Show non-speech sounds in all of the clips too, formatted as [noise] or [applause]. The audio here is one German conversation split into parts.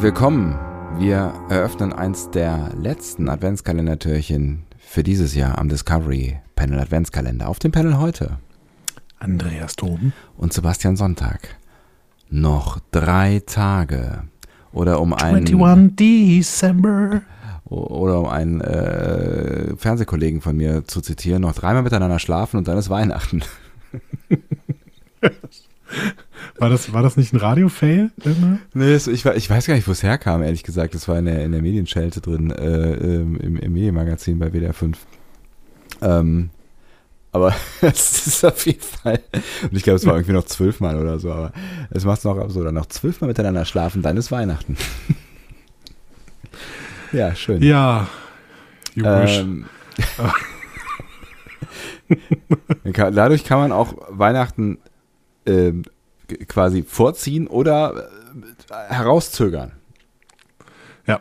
Herzlich willkommen. Wir eröffnen eins der letzten Adventskalendertürchen für dieses Jahr am Discovery Panel Adventskalender. Auf dem Panel heute Andreas Toben und Sebastian Sonntag. Noch drei Tage. Oder um einen. 21 December. Oder um einen äh, Fernsehkollegen von mir zu zitieren, noch dreimal miteinander schlafen und dann ist Weihnachten. War das, war das nicht ein Radio-Fail? Nee, ich, ich weiß gar nicht, wo es herkam, ehrlich gesagt. Das war in der, in der Medienschelte drin, äh, im, im Medienmagazin bei WDR 5. Ähm, aber [laughs] es ist auf jeden Fall, und ich glaube, es war irgendwie noch zwölfmal oder so, aber es macht es noch absurder. Noch zwölfmal miteinander schlafen, dann ist Weihnachten. [laughs] ja, schön. Ja, you ähm, [laughs] Dadurch kann man auch Weihnachten äh, quasi vorziehen oder äh, herauszögern. Ja,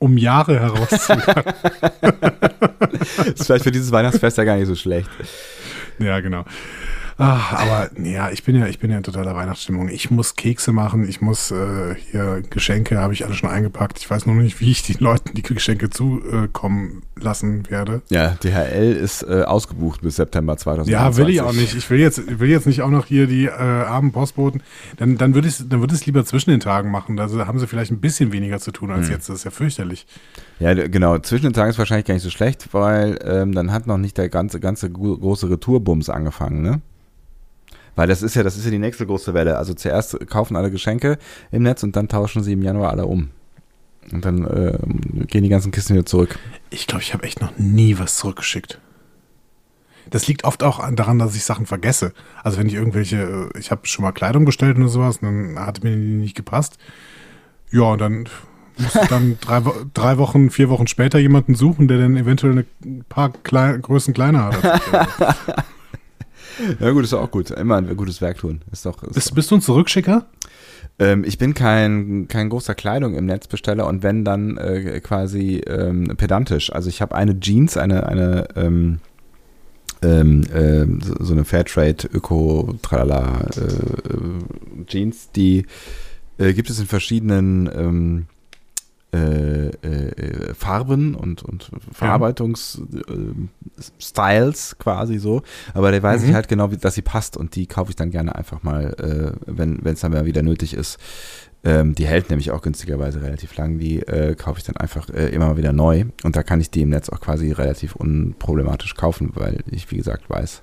um Jahre herauszögern. das [laughs] [laughs] ist vielleicht für dieses Weihnachtsfest ja gar nicht so schlecht. Ja, genau. Ach, aber ja, ich bin ja, ich bin ja in totaler Weihnachtsstimmung. Ich muss Kekse machen, ich muss äh, hier Geschenke habe ich alle schon eingepackt. Ich weiß nur nicht, wie ich den Leuten die Geschenke zukommen äh, lassen werde. Ja, DHL ist äh, ausgebucht bis September 2020. Ja, will ich auch nicht. Ich will jetzt, will jetzt nicht auch noch hier die äh, armen Postboten. Dann, dann würde ich, dann würde es lieber zwischen den Tagen machen. Da haben sie vielleicht ein bisschen weniger zu tun als hm. jetzt. Das ist ja fürchterlich. Ja, genau. Zwischen den Tagen ist wahrscheinlich gar nicht so schlecht, weil ähm, dann hat noch nicht der ganze, ganze große Retourbums angefangen, ne? Weil das ist ja, das ist ja die nächste große Welle. Also zuerst kaufen alle Geschenke im Netz und dann tauschen sie im Januar alle um. Und dann äh, gehen die ganzen Kisten wieder zurück. Ich glaube, ich habe echt noch nie was zurückgeschickt. Das liegt oft auch daran, dass ich Sachen vergesse. Also wenn ich irgendwelche, äh, ich habe schon mal Kleidung bestellt oder sowas, und dann hat mir die nicht gepasst. Ja, und dann muss ich [laughs] dann drei, drei Wochen, vier Wochen später jemanden suchen, der dann eventuell ein paar Kle Größen kleiner hat. [laughs] Ja, gut, ist auch gut. Immer ein gutes Werk tun. Ist doch, ist bist, doch. bist du ein Zurückschicker? Ähm, ich bin kein, kein großer Kleidung im Netzbesteller und wenn dann äh, quasi ähm, pedantisch. Also ich habe eine Jeans, eine, eine ähm, äh, so eine Fairtrade Öko Tralala äh, Jeans, die äh, gibt es in verschiedenen ähm, äh, äh, Farben und, und Verarbeitungsstyles äh, quasi so. Aber da weiß mhm. ich halt genau, wie, dass sie passt und die kaufe ich dann gerne einfach mal, äh, wenn es dann mal wieder nötig ist. Ähm, die hält nämlich auch günstigerweise relativ lang. Die äh, kaufe ich dann einfach äh, immer mal wieder neu und da kann ich die im Netz auch quasi relativ unproblematisch kaufen, weil ich, wie gesagt, weiß,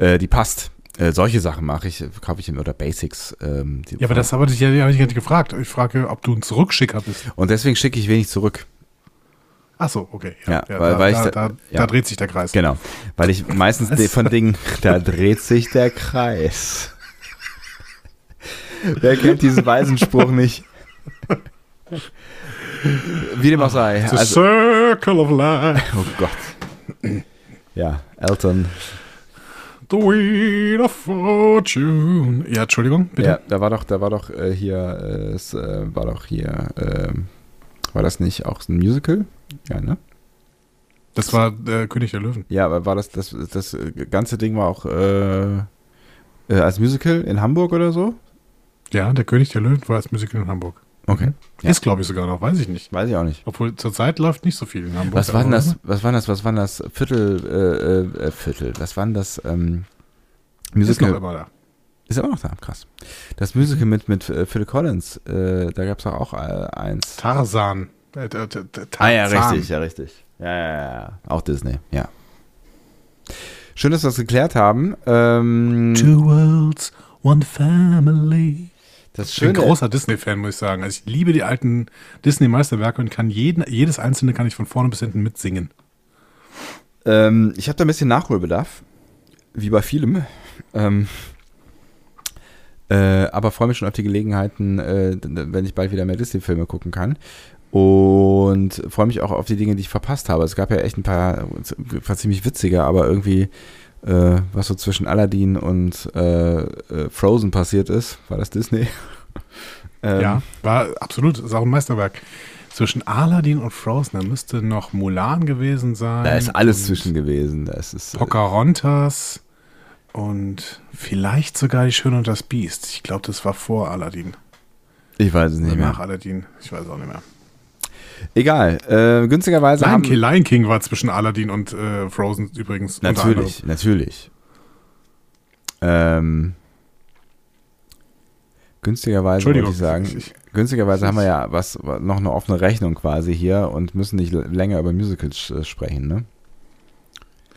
die passt. Äh, solche Sachen mache ich, kaufe ich oder Basics. Ähm, ja, aber das habe ich ja hab ich nicht gefragt. Ich frage, ob du ein Zurückschicker bist. Und deswegen schicke ich wenig zurück. Ach so, okay. Ja, ja, ja weil, da, weil da, ich, da, ja. da, dreht sich der Kreis. Genau, weil ich meistens von Dingen, [laughs] da dreht sich der Kreis. [laughs] Wer kennt diesen weisen Spruch nicht? [laughs] Wie dem auch sei. The also, Circle of Life. Oh Gott. Ja, Elton The Wheel of Fortune. Ja, Entschuldigung, bitte. Ja, da war doch, da war doch äh, hier, äh, es äh, war doch hier, ähm, war das nicht auch ein Musical? Ja, ne? Das war der König der Löwen. Ja, aber war das, das, das ganze Ding war auch äh, äh, als Musical in Hamburg oder so? Ja, der König der Löwen war als Musical in Hamburg. Okay. Ja. Ist, glaube ich, sogar noch, weiß ich nicht. Weiß ich auch nicht. Obwohl zurzeit läuft nicht so viel in Hamburg. Was war denn das, was war das, was war das Viertel, äh, äh, Viertel, was war denn das ähm, Musical? Ist noch immer da. Ist immer noch da, krass. Das Musical mit, mit äh, Phil Collins, äh, da gab es auch, auch äh, eins. Tarzan. Äh, Tarzan. Ah ja, richtig, ja, richtig. Ja, ja, ja, auch Disney, ja. Schön, dass wir das geklärt haben. Ähm, Two worlds, one family. Das ich bin großer Disney-Fan, muss ich sagen. Also ich liebe die alten Disney-Meisterwerke und kann jeden, jedes einzelne kann ich von vorne bis hinten mitsingen. Ähm, ich habe da ein bisschen Nachholbedarf, wie bei vielem. Ähm, äh, aber freue mich schon auf die Gelegenheiten, äh, wenn ich bald wieder mehr Disney-Filme gucken kann. Und freue mich auch auf die Dinge, die ich verpasst habe. Es gab ja echt ein paar, war ziemlich witzige, aber irgendwie äh, was so zwischen Aladdin und äh, äh, Frozen passiert ist. War das Disney? [laughs] ähm, ja, war absolut, ist auch ein Meisterwerk. Zwischen Aladdin und Frozen, da müsste noch Mulan gewesen sein. Da ist alles zwischen gewesen. Das ist, äh, Pocahontas und vielleicht sogar die Schöne und das Biest. Ich glaube, das war vor Aladdin. Ich weiß es nicht Oder mehr. Nach Aladdin. Ich weiß auch nicht mehr. Egal. Äh, günstigerweise Lion haben... King, Lion King war zwischen Aladdin und äh, Frozen übrigens. Natürlich, natürlich. Ähm, günstigerweise Entschuldigung, ich sagen, ich- günstigerweise haben wir ja was noch eine offene Rechnung quasi hier und müssen nicht länger über Musicals äh, sprechen, ne?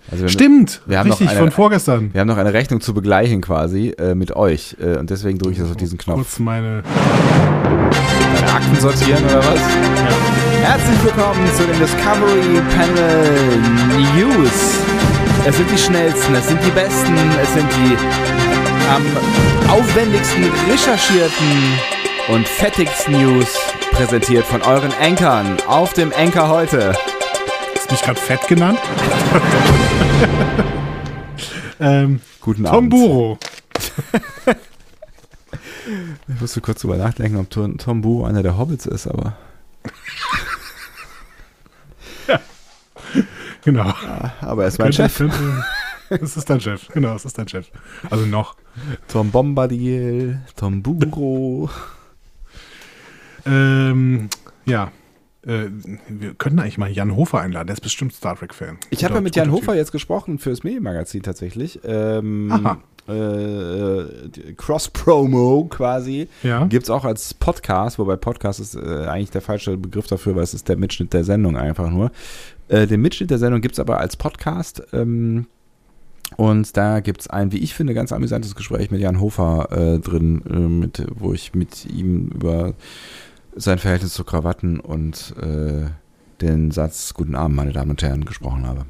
Also wir, Stimmt, wir haben noch richtig, eine- von vorgestern. wir haben noch eine Rechnung zu begleichen quasi äh, mit euch äh, und deswegen drücke ich das auf diesen Knopf. Kurz meine. Akten sortieren oder was? Herzlich willkommen zu den Discovery Panel News. Es sind die schnellsten, es sind die besten, es sind die am aufwendigsten recherchierten und fettigsten News präsentiert von euren Ankern auf dem Anker heute. Hast du mich gerade fett genannt? [laughs] ähm, Guten Tom Abend. Buro. Ich musste kurz drüber nachdenken, ob Tom, Tom Buro einer der Hobbits ist, aber [laughs] Genau. aber er ist mein Könnte- Chef. könnte- Es ist dein Chef, genau, es ist dein Chef. Also noch. Tom Bombadil, Tom Buro. Ähm, ja. Äh, wir könnten eigentlich mal Jan Hofer einladen, der ist bestimmt Star Trek-Fan. Ich habe ja mit Jan Hofer Typ. jetzt gesprochen fürs Medienmagazin tatsächlich. Ähm, Aha. Äh, die Cross-Promo quasi. Ja. Gibt es auch als Podcast, wobei Podcast ist äh, eigentlich der falsche Begriff dafür, weil es ist der Mitschnitt der Sendung einfach nur. Äh, den Mitschnitt der Sendung gibt es aber als Podcast. Ähm, und da gibt es ein, wie ich finde, ganz amüsantes Gespräch mit Jan Hofer äh, drin, äh, mit, wo ich mit ihm über sein Verhältnis zu Krawatten und äh, den Satz Guten Abend, meine Damen und Herren, gesprochen habe.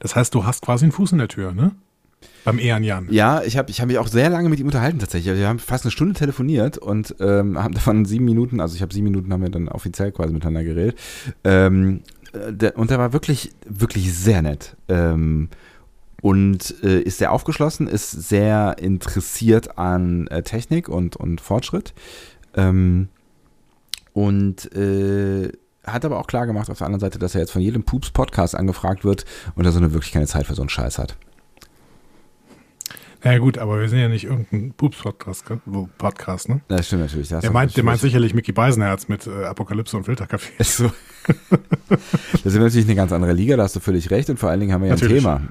Das heißt, du hast quasi einen Fuß in der Tür, ne? Beim Ehren Jan. Ja, ich habe ich hab mich auch sehr lange mit ihm unterhalten tatsächlich. Wir haben fast eine Stunde telefoniert und ähm, haben davon sieben Minuten, also ich habe sieben Minuten, haben wir dann offiziell quasi miteinander geredet. Ähm, äh, der, und er war wirklich, wirklich sehr nett. Ähm, und äh, ist sehr aufgeschlossen, ist sehr interessiert an äh, Technik und, und Fortschritt. Ähm, und äh, hat aber auch klar gemacht auf der anderen Seite, dass er jetzt von jedem Pups-Podcast angefragt wird und dass er nur wirklich keine Zeit für so einen Scheiß hat. Ja gut, aber wir sind ja nicht irgendein Pups-Podcast, Podcast, ne? Das stimmt natürlich. Das Der meint, der meint sicherlich Mickey Beisenherz mit äh, Apokalypse und Filterkaffee. Ist [laughs] so. das ist natürlich eine ganz andere Liga, da hast du völlig recht. Und vor allen Dingen haben wir ja ein Natürlich. Thema.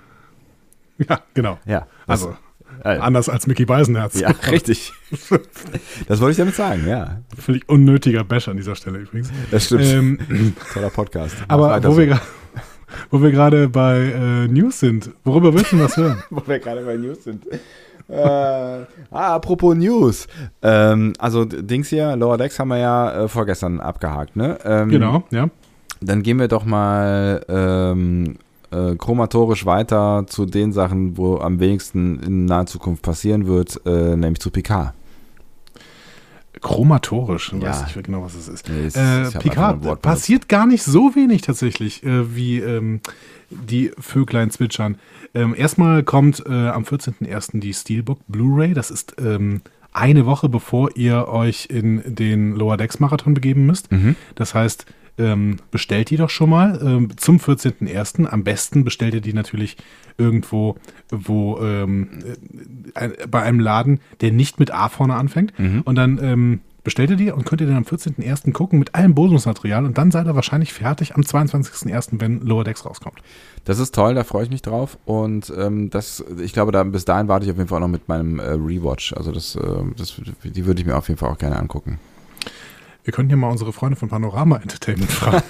Ja, genau. Ja. Also, äh, anders als Mickey Beisenherz. ja, [laughs] richtig. Das wollte ich damit sagen, ja. Völlig unnötiger Bash an dieser Stelle übrigens. Das stimmt. Ähm, Toller Podcast. Mach aber wo so. wir, gra- wo wir gerade bei äh, News sind, worüber willst du was hören? [laughs] wo wir gerade bei News sind. äh, ah, apropos News. Ähm, also Dings hier, Lower Decks haben wir ja äh, vorgestern abgehakt, ne? Ähm, genau, ja. Dann gehen wir doch mal ähm, äh, chromatorisch weiter zu den Sachen, wo am wenigsten in naher Zukunft passieren wird, äh, nämlich zu Picard. Chromatorisch, ich Ja. weiß nicht genau, was es ist. Nee, es- Äh, Picard, passiert gar nicht so wenig tatsächlich, äh, wie ähm, die Vöglein zwitschern. Ähm, erstmal kommt äh, am 14.01. die Steelbook Blu-ray. Das ist ähm, eine Woche bevor ihr euch in den Lower Decks Marathon begeben müsst. Mhm. Das heißt, ähm, bestellt die doch schon mal ähm, zum 14.01. Am besten bestellt ihr die natürlich irgendwo, wo ähm, äh, bei einem Laden, der nicht mit A vorne anfängt. Mhm. Und dann ähm, bestellt ihr die und könnt ihr dann am 14.01. gucken mit allem Bonusmaterial und dann seid ihr wahrscheinlich fertig am 22.01., wenn Lower Decks rauskommt. Das ist toll, da freue ich mich drauf. Und ähm, das, ich glaube, da, bis dahin warte ich auf jeden Fall auch noch mit meinem äh, Rewatch. Also das, äh, das, die würde ich mir auf jeden Fall auch gerne angucken. Wir können hier mal unsere Freunde von Panorama Entertainment fragen.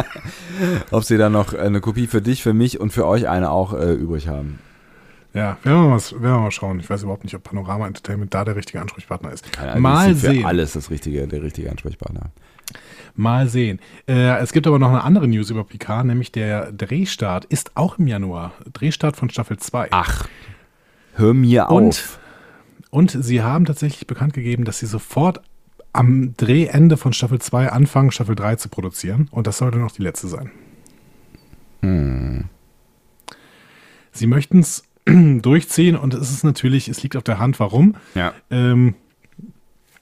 [laughs] Ob sie da noch eine Kopie für dich, für mich und für euch eine auch äh, übrig haben. ja, werden wir, mal, werden wir mal schauen. Ich weiß überhaupt nicht, ob Panorama Entertainment da der richtige Ansprechpartner ist. Keine mal sind für sehen. alles das richtige, der richtige Ansprechpartner. Mal sehen. Äh, es gibt aber noch eine andere News über Picard, nämlich der Drehstart ist auch im Januar. Drehstart von Staffel 2. Ach, hör mir Und- auf. Und sie haben tatsächlich bekannt gegeben, dass sie sofort am Drehende von Staffel 2 anfangen, Staffel 3 zu produzieren. Und das soll dann auch die letzte sein. Hm. Sie möchten es [clears throat] durchziehen und es ist natürlich, es liegt auf der Hand, warum. Ja. Ähm,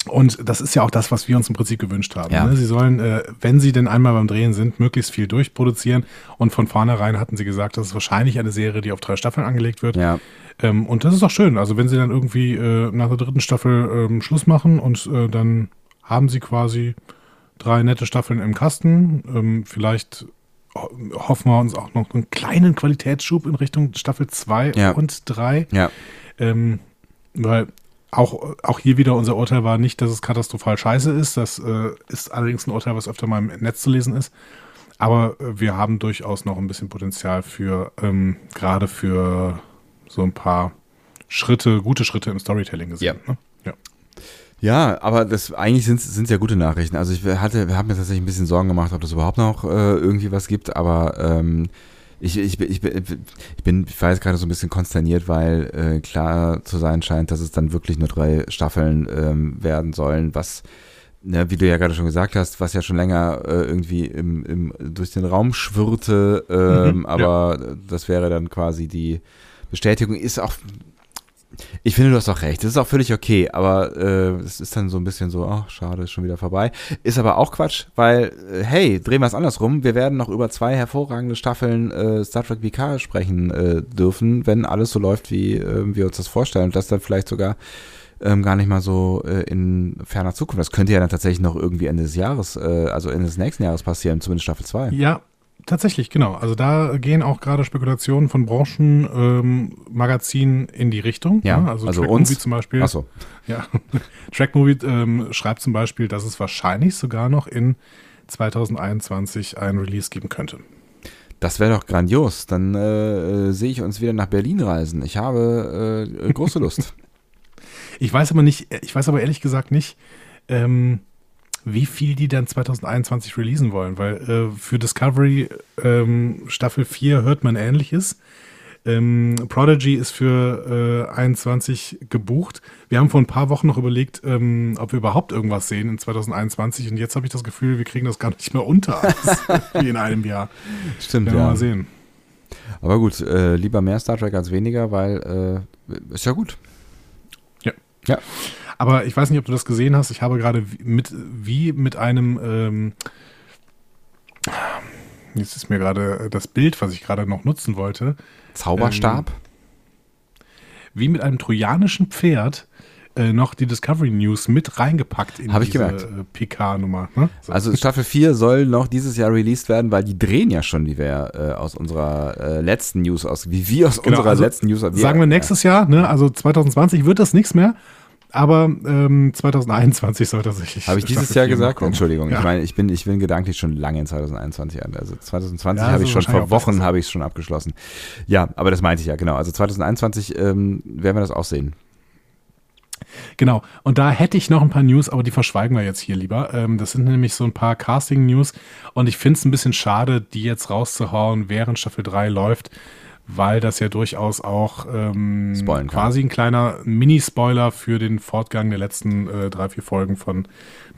und das ist ja auch das, was wir uns im Prinzip gewünscht haben. Ja. Ne? Sie sollen, äh, wenn sie denn einmal beim Drehen sind, möglichst viel durchproduzieren. Und von vornherein hatten sie gesagt, das ist wahrscheinlich eine Serie, die auf drei Staffeln angelegt wird. Ja. Ähm, und das ist auch schön. Also wenn sie dann irgendwie äh, nach der dritten Staffel ähm, Schluss machen und äh, dann haben sie quasi drei nette Staffeln im Kasten. Ähm, vielleicht hoffen wir uns auch noch einen kleinen Qualitätsschub in Richtung Staffel 2 Ja. und 3. Ja. Ähm, weil auch, auch hier wieder unser Urteil war nicht, dass es katastrophal scheiße ist. Das äh, ist allerdings ein Urteil, was öfter mal im Netz zu lesen ist. Aber äh, wir haben durchaus noch ein bisschen Potenzial für, ähm, gerade für so ein paar Schritte, gute Schritte im Storytelling gesehen. Ne? Ja. Ja, aber das eigentlich sind es ja gute Nachrichten. Also ich hatte, wir haben mir tatsächlich ein bisschen Sorgen gemacht, ob das überhaupt noch äh, irgendwie was gibt, aber ähm, ich, ich, ich, bin- ich bin, ich war jetzt gerade so ein bisschen konsterniert, weil äh, klar zu sein scheint, dass es dann wirklich nur drei Staffeln ähm, werden sollen, was, ne, wie du ja gerade schon gesagt hast, was ja schon länger äh, irgendwie im, im, durch den Raum schwirrte, [laughs] ähm, Mhm, aber das wäre dann quasi die Bestätigung, ist auch ich finde, du hast auch recht. Das ist auch völlig okay, aber äh, es ist dann so ein bisschen so, ach, schade, ist schon wieder vorbei. Ist aber auch Quatsch, weil, äh, hey, drehen wir es andersrum. Wir werden noch über zwei hervorragende Staffeln äh, Star Trek PK sprechen äh, dürfen, wenn alles so läuft, wie äh, wir uns das vorstellen. Und das dann vielleicht sogar ähm, gar nicht mal so äh, in ferner Zukunft. Das könnte ja dann tatsächlich noch irgendwie Ende des Jahres, äh, also Ende des nächsten Jahres passieren, zumindest Staffel 2. Ja, tatsächlich, genau. Also da gehen auch gerade Spekulationen von Branchenmagazinen ähm, in die Richtung. Ja, ne? also, also Track uns. Movie zum Beispiel. Achso, Ja, [laughs] Track Movie ähm, schreibt zum Beispiel, dass es wahrscheinlich sogar noch in 2021 ein Release geben könnte. das wäre doch grandios. Dann äh, äh, sehe ich uns wieder nach Berlin reisen. Ich habe äh, große Lust. [laughs] Ich weiß aber nicht, ich weiß aber ehrlich gesagt nicht, ähm, wie viel die dann 2021 releasen wollen, weil äh, für Discovery ähm, Staffel 4 hört man ähnliches. Ähm, Prodigy ist für äh, 21 gebucht. Wir haben vor ein paar Wochen noch überlegt, ähm, ob wir überhaupt irgendwas sehen in 2021 und jetzt habe ich das Gefühl, wir kriegen das gar nicht mehr unter [laughs] wie in einem Jahr. Stimmt, ja. mal sehen. Aber gut, äh, lieber mehr Star Trek als weniger, weil äh, ist ja gut. Aber ich weiß nicht, ob du das gesehen hast. Ich habe gerade mit, wie mit einem, ähm, jetzt ist mir gerade das Bild, was ich gerade noch nutzen wollte, Zauberstab. wie mit einem trojanischen Pferd äh, noch die Discovery News mit reingepackt in Hab ich diese äh, PK-Nummer. Ne? So. Also Staffel 4 soll noch dieses Jahr released werden, weil die drehen ja schon, wie wir äh, aus unserer äh, letzten News aus, wie wir aus Genau, unserer also letzten News Sagen wir nächstes Jahr, ne? also 2020 wird das nichts mehr, aber ähm, 2021 soll tatsächlich. Habe ich dieses Jahr 4 gesagt? kommen. Entschuldigung. Ja. Ich meine, ich bin, ich bin gedanklich schon lange in 2021 an. Also 2020 Ja, habe also ich schon vor Wochen habe ich es schon abgeschlossen. Ja, aber das meinte ich ja, genau. Also 2021 ähm, werden wir das auch sehen. Genau. Und da hätte ich noch ein paar News, aber die verschweigen wir jetzt hier lieber. Ähm, das sind nämlich so ein paar Casting-News und ich finde es ein bisschen schade, die jetzt rauszuhauen, während Staffel 3 läuft, weil das ja durchaus auch ähm, quasi ein kleiner Mini-Spoiler für den Fortgang der letzten äh, drei, vier Folgen von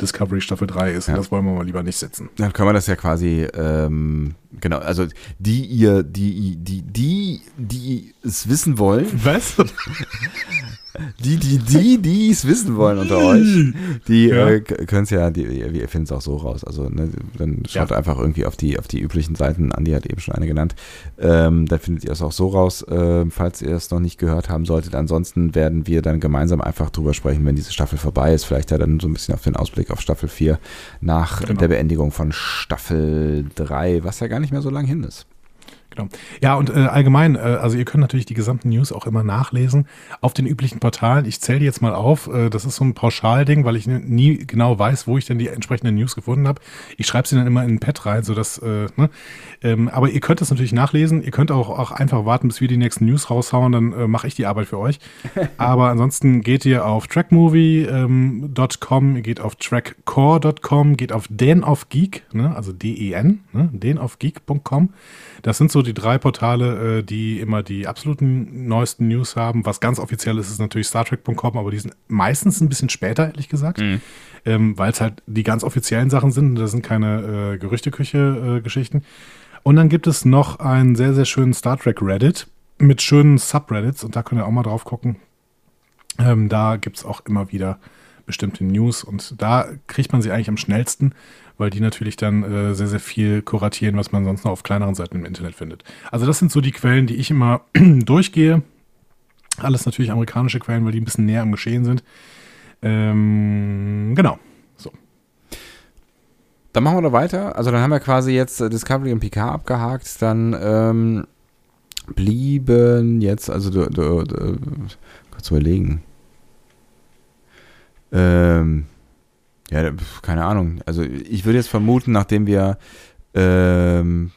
Discovery Staffel 3 ist. Ja. Und das wollen wir mal lieber nicht setzen. Dann können wir das ja quasi, ähm, genau, also die ihr, die, die, die, die es wissen wollen, Was? [laughs] die, die, die, die es wissen wollen unter euch, die Ja. äh, können es ja, die, ihr findet es auch so raus. Also ne, dann schaut Ja. einfach irgendwie auf die, auf die üblichen Seiten. Andi hat eben schon eine genannt. Ähm, dann findet ihr es auch so raus, äh, falls ihr es noch nicht gehört haben solltet. Ansonsten werden wir dann gemeinsam einfach drüber sprechen, wenn diese Staffel vorbei ist. Vielleicht ja dann so ein bisschen auf den Ausblick auf Staffel 4 nach Genau. der Beendigung von Staffel 3, was ja gar nicht mehr so lang hin ist. Genau. Ja, und äh, allgemein, äh, also ihr könnt natürlich die gesamten News auch immer nachlesen auf den üblichen Portalen. Ich zähle die jetzt mal auf. Äh, das ist so ein Pauschalding, weil ich nie genau weiß, wo ich denn die entsprechenden News gefunden habe. Ich schreibe sie dann immer in ein Pad rein, sodass, äh, ne? ähm, aber ihr könnt das natürlich nachlesen. Ihr könnt auch, auch einfach warten, bis wir die nächsten News raushauen, dann äh, mache ich die Arbeit für euch. [laughs] aber ansonsten geht ihr auf trackmovie.com, ihr geht auf trackcore.com, geht auf den of Geek, ne? also D-E-N, ne? denofgeek.com. Das sind so die drei Portale, äh, die immer die absoluten neuesten News haben. Was ganz offiziell ist, ist natürlich StarTrek.com, aber die sind meistens ein bisschen später, ehrlich gesagt, ähm, weil es halt die ganz offiziellen Sachen sind. Das sind keine äh, Gerüchteküche-Geschichten. und dann gibt es noch einen sehr, sehr schönen Star Trek Reddit mit schönen Subreddits und da könnt ihr auch mal drauf gucken. Ähm, da gibt es auch immer wieder bestimmte News und da kriegt man sie eigentlich am schnellsten, weil die natürlich dann äh, sehr, sehr viel kuratieren, was man sonst noch auf kleineren Seiten im Internet findet. Also das sind so die Quellen, die ich immer [clears throat] durchgehe. Alles natürlich amerikanische Quellen, weil die ein bisschen näher am Geschehen sind. Ähm, genau. So. dann machen wir doch weiter. Also dann haben wir quasi jetzt äh, Discovery und Picard abgehakt. Dann ähm, blieben jetzt, also du, du, du, kurz überlegen. Ähm, ja, keine Ahnung. Also ich würde jetzt vermuten, nachdem wir ähm,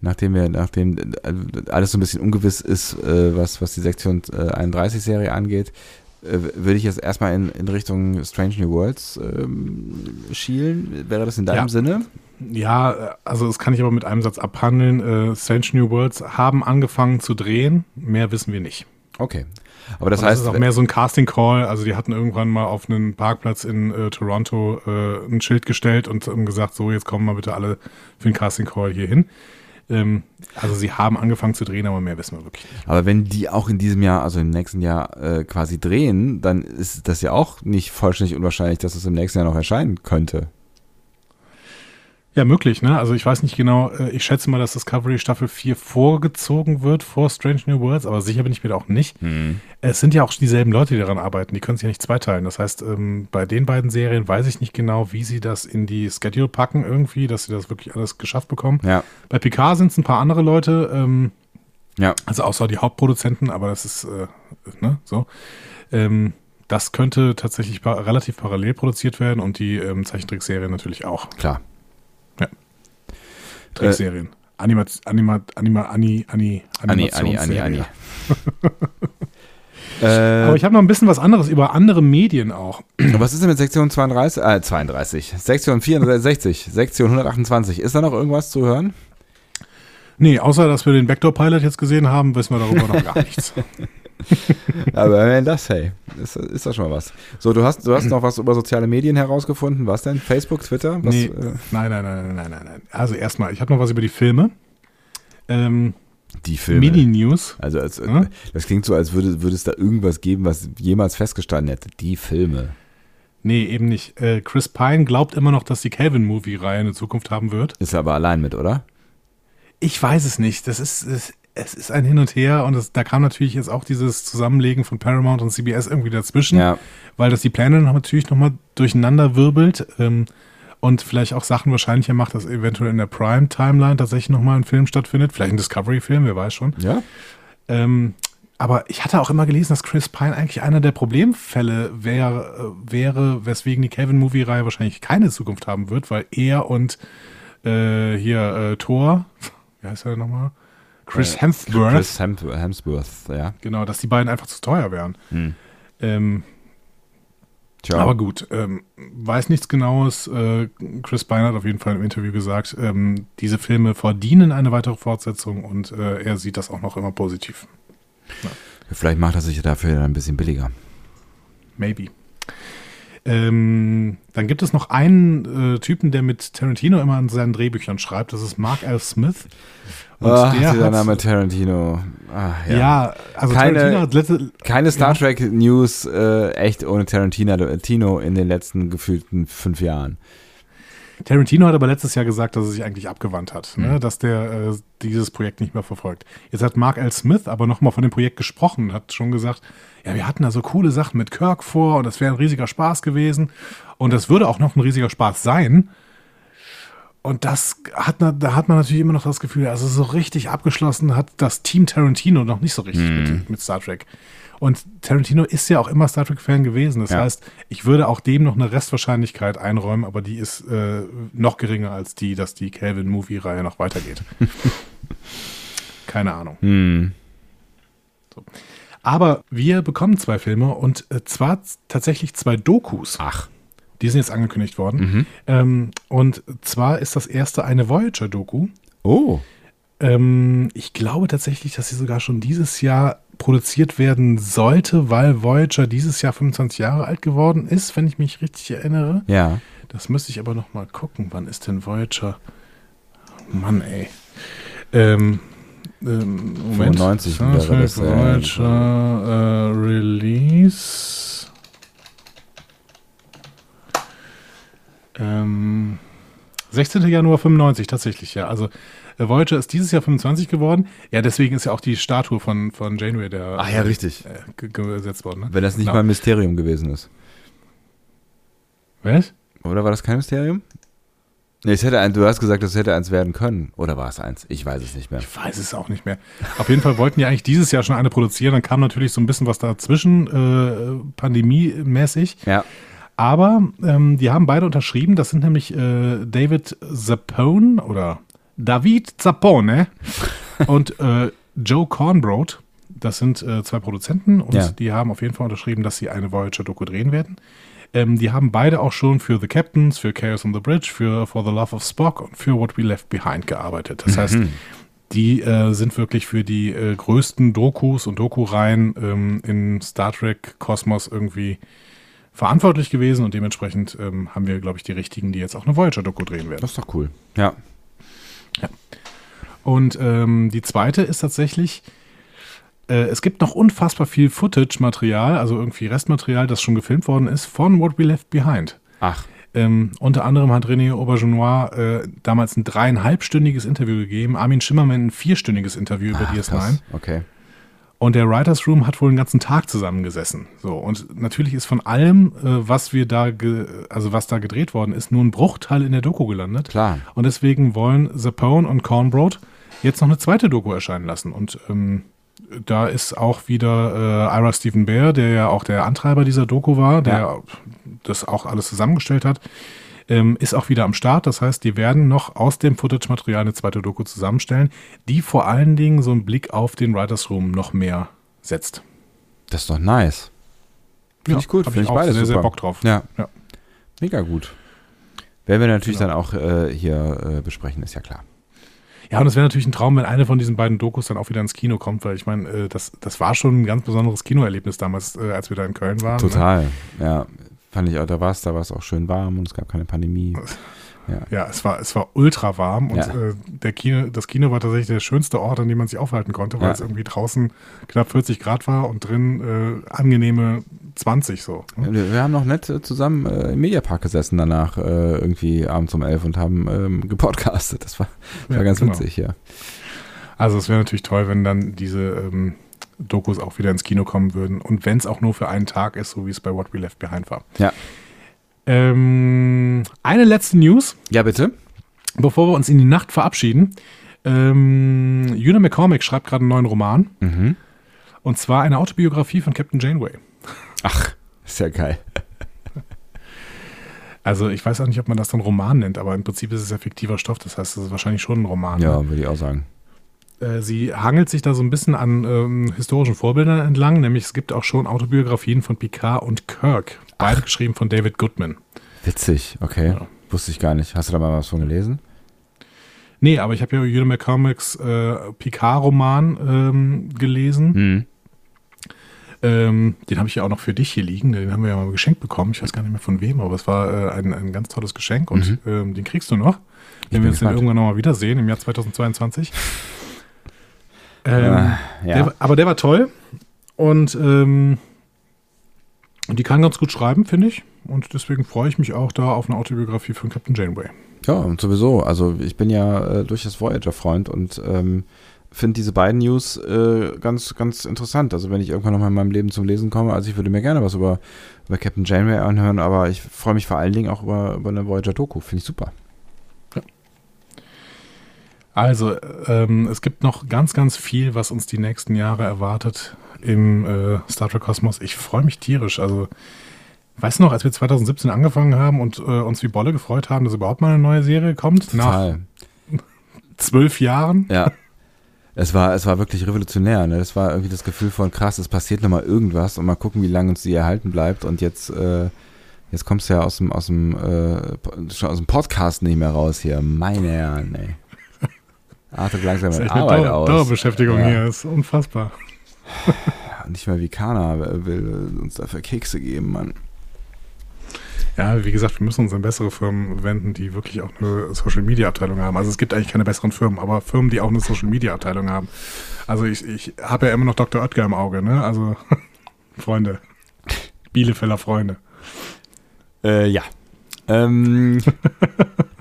nachdem wir, nachdem äh, alles so ein bisschen ungewiss ist, äh, was, was die Sektion äh, 31 Serie angeht, äh, würde ich jetzt erstmal in, in Richtung Strange New Worlds ähm, schielen. Wäre das in deinem Ja. Sinne? Ja, also das kann ich aber mit einem Satz abhandeln. Äh, Strange New Worlds haben angefangen zu drehen, mehr wissen wir nicht. Okay. Aber das Und heißt, ist auch mehr so ein Casting Call. Also die hatten irgendwann mal auf einen Parkplatz in äh, Toronto äh, ein Schild gestellt und haben gesagt, so jetzt kommen mal bitte alle für den Casting Call hier hin. Ähm, also sie haben angefangen zu drehen, aber mehr wissen wir wirklich nicht. aber wenn die auch in diesem Jahr, also im nächsten Jahr äh, quasi drehen, dann ist das ja auch nicht vollständig unwahrscheinlich, dass es im nächsten Jahr noch erscheinen könnte. Ja, möglich, ne? Also ich weiß nicht genau, äh, ich schätze mal, dass Discovery Staffel 4 vorgezogen wird vor Strange New Worlds, aber sicher bin ich mir da auch nicht. Es sind ja auch dieselben Leute, die daran arbeiten, die können sich ja nicht zweiteilen. Das heißt, ähm, bei den beiden Serien weiß ich nicht genau, wie sie das in die Schedule packen irgendwie, dass sie das wirklich alles geschafft bekommen. Ja, Bei Picard sind es ein paar andere Leute, ähm, ja. also außer die Hauptproduzenten, aber das ist, äh, ne, so. Ähm, das könnte tatsächlich pa relativ parallel produziert werden und die ähm, Zeichentrickserie natürlich auch. Klar. Trickserien. Anima, Anima, Anima, Ani, Ani, Anni, Anni, Anni, Anni. [laughs] äh, Aber ich habe noch ein bisschen was anderes über andere Medien auch. [clears throat] was ist denn mit Sektion 32? Äh, 32. Sektion 64, Sektion 128. Ist da noch irgendwas zu hören? Nee, außer dass wir den Backdoor-Pilot jetzt gesehen haben, wissen wir darüber noch gar nichts. [laughs] Aber wenn das, hey, ist, ist das schon mal was. So, du hast, du hast noch was über soziale Medien herausgefunden. Was denn? Facebook, Twitter? Was, nee, äh, nein, nein, nein, nein, nein, nein. Also erstmal, ich habe noch was über die Filme. Ähm, die Filme. Mini-News. Also als, Hm? das klingt so, als würde, würde es da irgendwas geben, was jemals festgestanden hätte. Die Filme. Nee, eben nicht. Äh, Chris Pine glaubt immer noch, dass die Calvin-Movie-Reihe eine Zukunft haben wird. Ist er aber allein mit, oder? Ich weiß es nicht. Das ist, es, es ist ein Hin und Her und es, da kam natürlich jetzt auch dieses Zusammenlegen von Paramount und CBS irgendwie dazwischen, Ja. weil das die Pläne noch natürlich nochmal durcheinander wirbelt ähm, und vielleicht auch Sachen wahrscheinlicher macht, dass eventuell in der Prime-Timeline tatsächlich nochmal ein Film stattfindet. Vielleicht ein Discovery-Film, wer weiß schon. Ja? Ähm, aber ich hatte auch immer gelesen, dass Chris Pine eigentlich einer der Problemfälle wär, äh, wäre, weswegen die Kevin-Movie-Reihe wahrscheinlich keine Zukunft haben wird, weil er und äh, hier äh, Thor, wie heißt er nochmal? Chris Äh, Hemsworth, Chris Hem Hemsworth, ja. genau, dass die beiden einfach zu teuer wären. Hm. Ähm, Tja. Aber gut, ähm, weiß nichts Genaues. Äh, Chris Pine hat auf jeden Fall im Interview gesagt, ähm, diese Filme verdienen eine weitere Fortsetzung und äh, er sieht das auch noch immer positiv. Vielleicht macht er sich dafür ein bisschen billiger. Maybe. Ähm, dann gibt es noch einen äh, Typen, der mit Tarantino immer an seinen Drehbüchern schreibt. Das ist Mark L. Smith. Und Ach, der dieser hat- Name Tarantino. Ah, ja. Ja, also Keine- Tarantino hat letzte, Keine Star Ja. Trek News äh, echt ohne Tarantino Tino in den letzten gefühlten fünf Jahren. Tarantino hat aber letztes Jahr gesagt, dass er sich eigentlich abgewandt hat, Mhm. ne? dass der äh, dieses Projekt nicht mehr verfolgt. Jetzt hat Mark L. Smith aber nochmal von dem Projekt gesprochen, hat schon gesagt, ja, wir hatten da so coole Sachen mit Kirk vor und das wäre ein riesiger Spaß gewesen und das würde auch noch ein riesiger Spaß sein. Und das hat, da hat man natürlich immer noch das Gefühl, also so richtig abgeschlossen hat das Team Tarantino noch nicht so richtig Mhm. mit, mit Star Trek. Und Tarantino ist ja auch immer Star Trek-Fan gewesen. Das Ja. heißt, ich würde auch dem noch eine Restwahrscheinlichkeit einräumen, aber die ist äh, noch geringer als die, dass die Calvin-Movie-Reihe noch weitergeht. [laughs] Keine Ahnung. Hm. Aber wir bekommen zwei Filme und äh, zwar tatsächlich zwei Dokus. Ach. Die sind jetzt angekündigt worden. Mhm. Ähm, und zwar ist das erste eine Voyager-Doku. Oh. Ähm, ich glaube tatsächlich, dass sie sogar schon dieses Jahr produziert werden sollte, weil Voyager dieses Jahr 25 Jahre alt geworden ist, wenn ich mich richtig erinnere. Ja. Das müsste ich aber noch mal gucken. Wann ist denn Voyager? Mann, ey. Ähm, ähm, Moment. 95 Star wäre das, Voyager äh, Release. Ähm, 16. Januar 95, tatsächlich, ja. Also Voyager ist dieses Jahr 25 geworden. Ja, deswegen ist ja auch die Statue von, von Janeway der Ach ja, richtig. äh, ge- gesetzt worden. Ne? Wenn das nicht Genau. mal ein Mysterium gewesen ist. Was? Oder war das kein Mysterium? Nee, es hätte ein, du hast gesagt, es hätte eins werden können. Oder war es eins? Ich weiß es nicht mehr. Ich weiß es auch nicht mehr. Auf jeden Fall wollten die eigentlich dieses Jahr schon eine produzieren. Dann kam natürlich so ein bisschen was dazwischen, äh, pandemiemäßig. Ja. Aber ähm, die haben beide unterschrieben. Das sind nämlich äh, David Zappone oder David Zappone [laughs] und äh, Joe Cornbrode. Das sind äh, zwei Produzenten und Ja. die haben auf jeden Fall unterschrieben, dass sie eine Voyager-Doku drehen werden. Ähm, die haben beide auch schon für The Captains, für Chaos on the Bridge, für For the Love of Spock und für What We Left Behind gearbeitet. Das heißt, die äh, sind wirklich für die äh, größten Dokus und Doku-Reihen ähm, in Star Trek Kosmos irgendwie verantwortlich gewesen und dementsprechend ähm, haben wir, glaube ich, die richtigen, die jetzt auch eine Voyager-Doku drehen werden. Das ist doch cool. Ja. Und ähm, die zweite ist tatsächlich, äh, es gibt noch unfassbar viel Footage-Material, also irgendwie Restmaterial, das schon gefilmt worden ist, von What We Left Behind. Ach, Ähm, unter anderem hat René Aubergenois äh, damals ein dreieinhalbstündiges Interview gegeben, Armin Schimmermann ein vierstündiges Interview über ach DS9. krass. Okay. Und der Writers Room hat wohl den ganzen Tag zusammengesessen. So und natürlich ist von allem, äh, was wir da, also was da gedreht worden ist, nur ein Bruchteil in der Doku gelandet. Klar. Und deswegen wollen Zapone und Cornbrode jetzt noch eine zweite Doku erscheinen lassen. Und ähm, da ist auch wieder äh, Ira Stephen Bear, der ja auch der Antreiber dieser Doku war, der Ja. das auch alles zusammengestellt hat, ähm, ist auch wieder am Start. Das heißt, die werden noch aus dem Footage-Material eine zweite Doku zusammenstellen, die vor allen Dingen so einen Blick auf den Writers Room noch mehr setzt. Das ist doch nice. Finde ich gut. Finde ich, auch beides sehr, super. sehr Bock drauf. Ja. Ja. Mega gut. Werden wir natürlich Genau. dann auch äh, hier äh, besprechen, ist ja klar. Ja, und es wäre natürlich ein Traum, wenn eine von diesen beiden Dokus dann auch wieder ins Kino kommt, weil ich meine, äh, das, das war schon ein ganz besonderes Kinoerlebnis damals, äh, als wir da in Köln waren. Ne? Total. Ja. Fand ich auch, da war es, da war es auch schön warm und es gab keine Pandemie. [laughs] Ja. Ja, es war, es war ultra warm und Ja. äh, der Kino, das Kino war tatsächlich der schönste Ort, an dem man sich aufhalten konnte, weil Ja. es irgendwie draußen knapp 40 Grad war und drin äh, angenehme 20 so. ne? Wir, wir haben noch nett äh, zusammen äh, im Mediapark gesessen danach, äh, irgendwie abends um elf und haben ähm, gepodcastet. Das war, war Ja, ganz genau. witzig, ja. Also es wäre natürlich toll, wenn dann diese ähm, Dokus auch wieder ins Kino kommen würden und wenn es auch nur für einen Tag ist, so wie es bei What We Left Behind war. Ja. Ähm, eine letzte News. Ja, bitte. Bevor wir uns in die Nacht verabschieden, ähm, Una McCormick schreibt gerade einen neuen Roman. Mhm. Und zwar eine Autobiografie von Captain Janeway. Ach, ist ja geil. Also ich weiß auch nicht, ob man das dann Roman nennt, aber im Prinzip ist es ja fiktiver Stoff. Das heißt, es ist wahrscheinlich schon ein Roman. Ja, würde ich auch sagen. Äh, sie hangelt sich da so ein bisschen an ähm, historischen Vorbildern entlang. Nämlich es gibt auch schon Autobiografien von Picard und Kirk. Beide geschrieben von David Goodman. Witzig, okay. Ja. Wusste ich gar nicht. Hast du da mal was von gelesen? Nee, aber ich habe ja Una McCormicks äh, Picard-Roman ähm, gelesen. Mhm. Ähm, den habe ich ja auch noch für dich hier liegen. Den haben wir ja mal geschenkt bekommen. Ich weiß gar nicht mehr von wem, aber es war äh, ein, ein ganz tolles Geschenk und ähm, den kriegst du noch, wenn wir uns den gespannt. irgendwann nochmal wiedersehen im Jahr 2022. Ähm, Ja. Der, aber der war toll und ähm, die kann ganz gut schreiben, finde ich. Und deswegen freue ich mich auch da auf eine Autobiografie von Captain Janeway. Ja, und sowieso. Also ich bin ja äh, durchaus Voyager-Freund und ähm, finde diese beiden News äh, ganz, ganz interessant. Also wenn ich irgendwann noch mal in meinem Leben zum Lesen komme, also ich würde mir gerne was über, über Captain Janeway anhören, aber ich freue mich vor allen Dingen auch über, über eine Voyager-Doku. Finde ich super. Also, ähm, es gibt noch ganz, ganz viel, was uns die nächsten Jahre erwartet im äh, Star Trek Kosmos. Ich freue mich tierisch. Also, weißt du noch, als wir 2017 angefangen haben und äh, uns wie Bolle gefreut haben, dass überhaupt mal eine neue Serie kommt? Total. Nach zwölf Jahren? Ja. Es war, es war wirklich revolutionär. Ne? Das war irgendwie das Gefühl von krass, es passiert nochmal irgendwas und mal gucken, wie lange uns die erhalten bleibt. Und jetzt, äh, jetzt kommst du ja aus dem, aus dem, äh, schon aus dem Podcast nicht mehr raus hier. Meine Herren, ey. Artet langsam eine Arbeit Dauer, aus. Dauerbeschäftigung Ja. hier. Ist unfassbar. [laughs] Nicht mehr wie Kana will uns dafür Kekse geben, Mann. Ja, wie gesagt, wir müssen uns an bessere Firmen wenden, die wirklich auch eine Social-Media-Abteilung haben. Also es gibt eigentlich keine besseren Firmen, aber Firmen, die auch eine Social-Media-Abteilung haben. Also ich, ich habe ja immer noch Dr. Oetker im Auge, ne? Also [laughs] Freunde. Bielefeller Freunde. Äh, ja. Ähm, [laughs]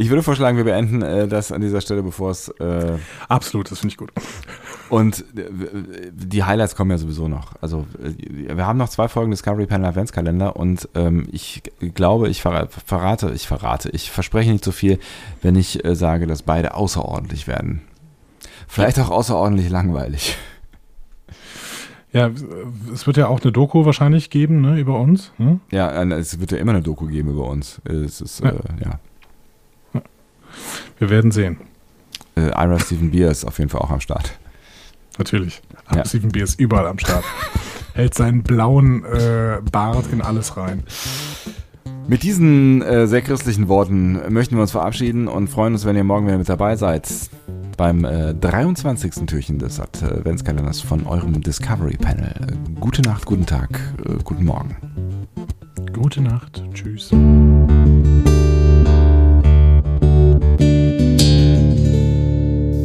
ich würde vorschlagen, wir beenden äh, das an dieser Stelle, bevor es äh, Absolut, das finde ich gut. Und äh, die Highlights kommen ja sowieso noch. Also äh, wir haben noch zwei Folgen Discovery Panel Adventskalender und ähm, ich glaube, ich verrate, ich verrate, ich verspreche nicht so viel, wenn ich äh, sage, dass beide außerordentlich werden. Vielleicht auch außerordentlich langweilig. Ja, es wird ja auch eine Doku wahrscheinlich geben, ne, über uns. Ne? Ja, es wird ja immer eine Doku geben über uns. Es ist, ja. Äh, ja. Wir werden sehen. Äh, Ira Stephen Beer ist auf jeden Fall auch am Start. Natürlich. Ja. Stephen Beer ist überall am Start. [laughs] Hält seinen blauen äh, Bart in alles rein. Mit diesen äh, sehr christlichen Worten möchten wir uns verabschieden und freuen uns, wenn ihr morgen wieder mit dabei seid beim äh, 23. Türchen des Adventskalenders von eurem Discovery Panel. Gute Nacht, guten Tag, äh, guten Morgen. Gute Nacht, tschüss.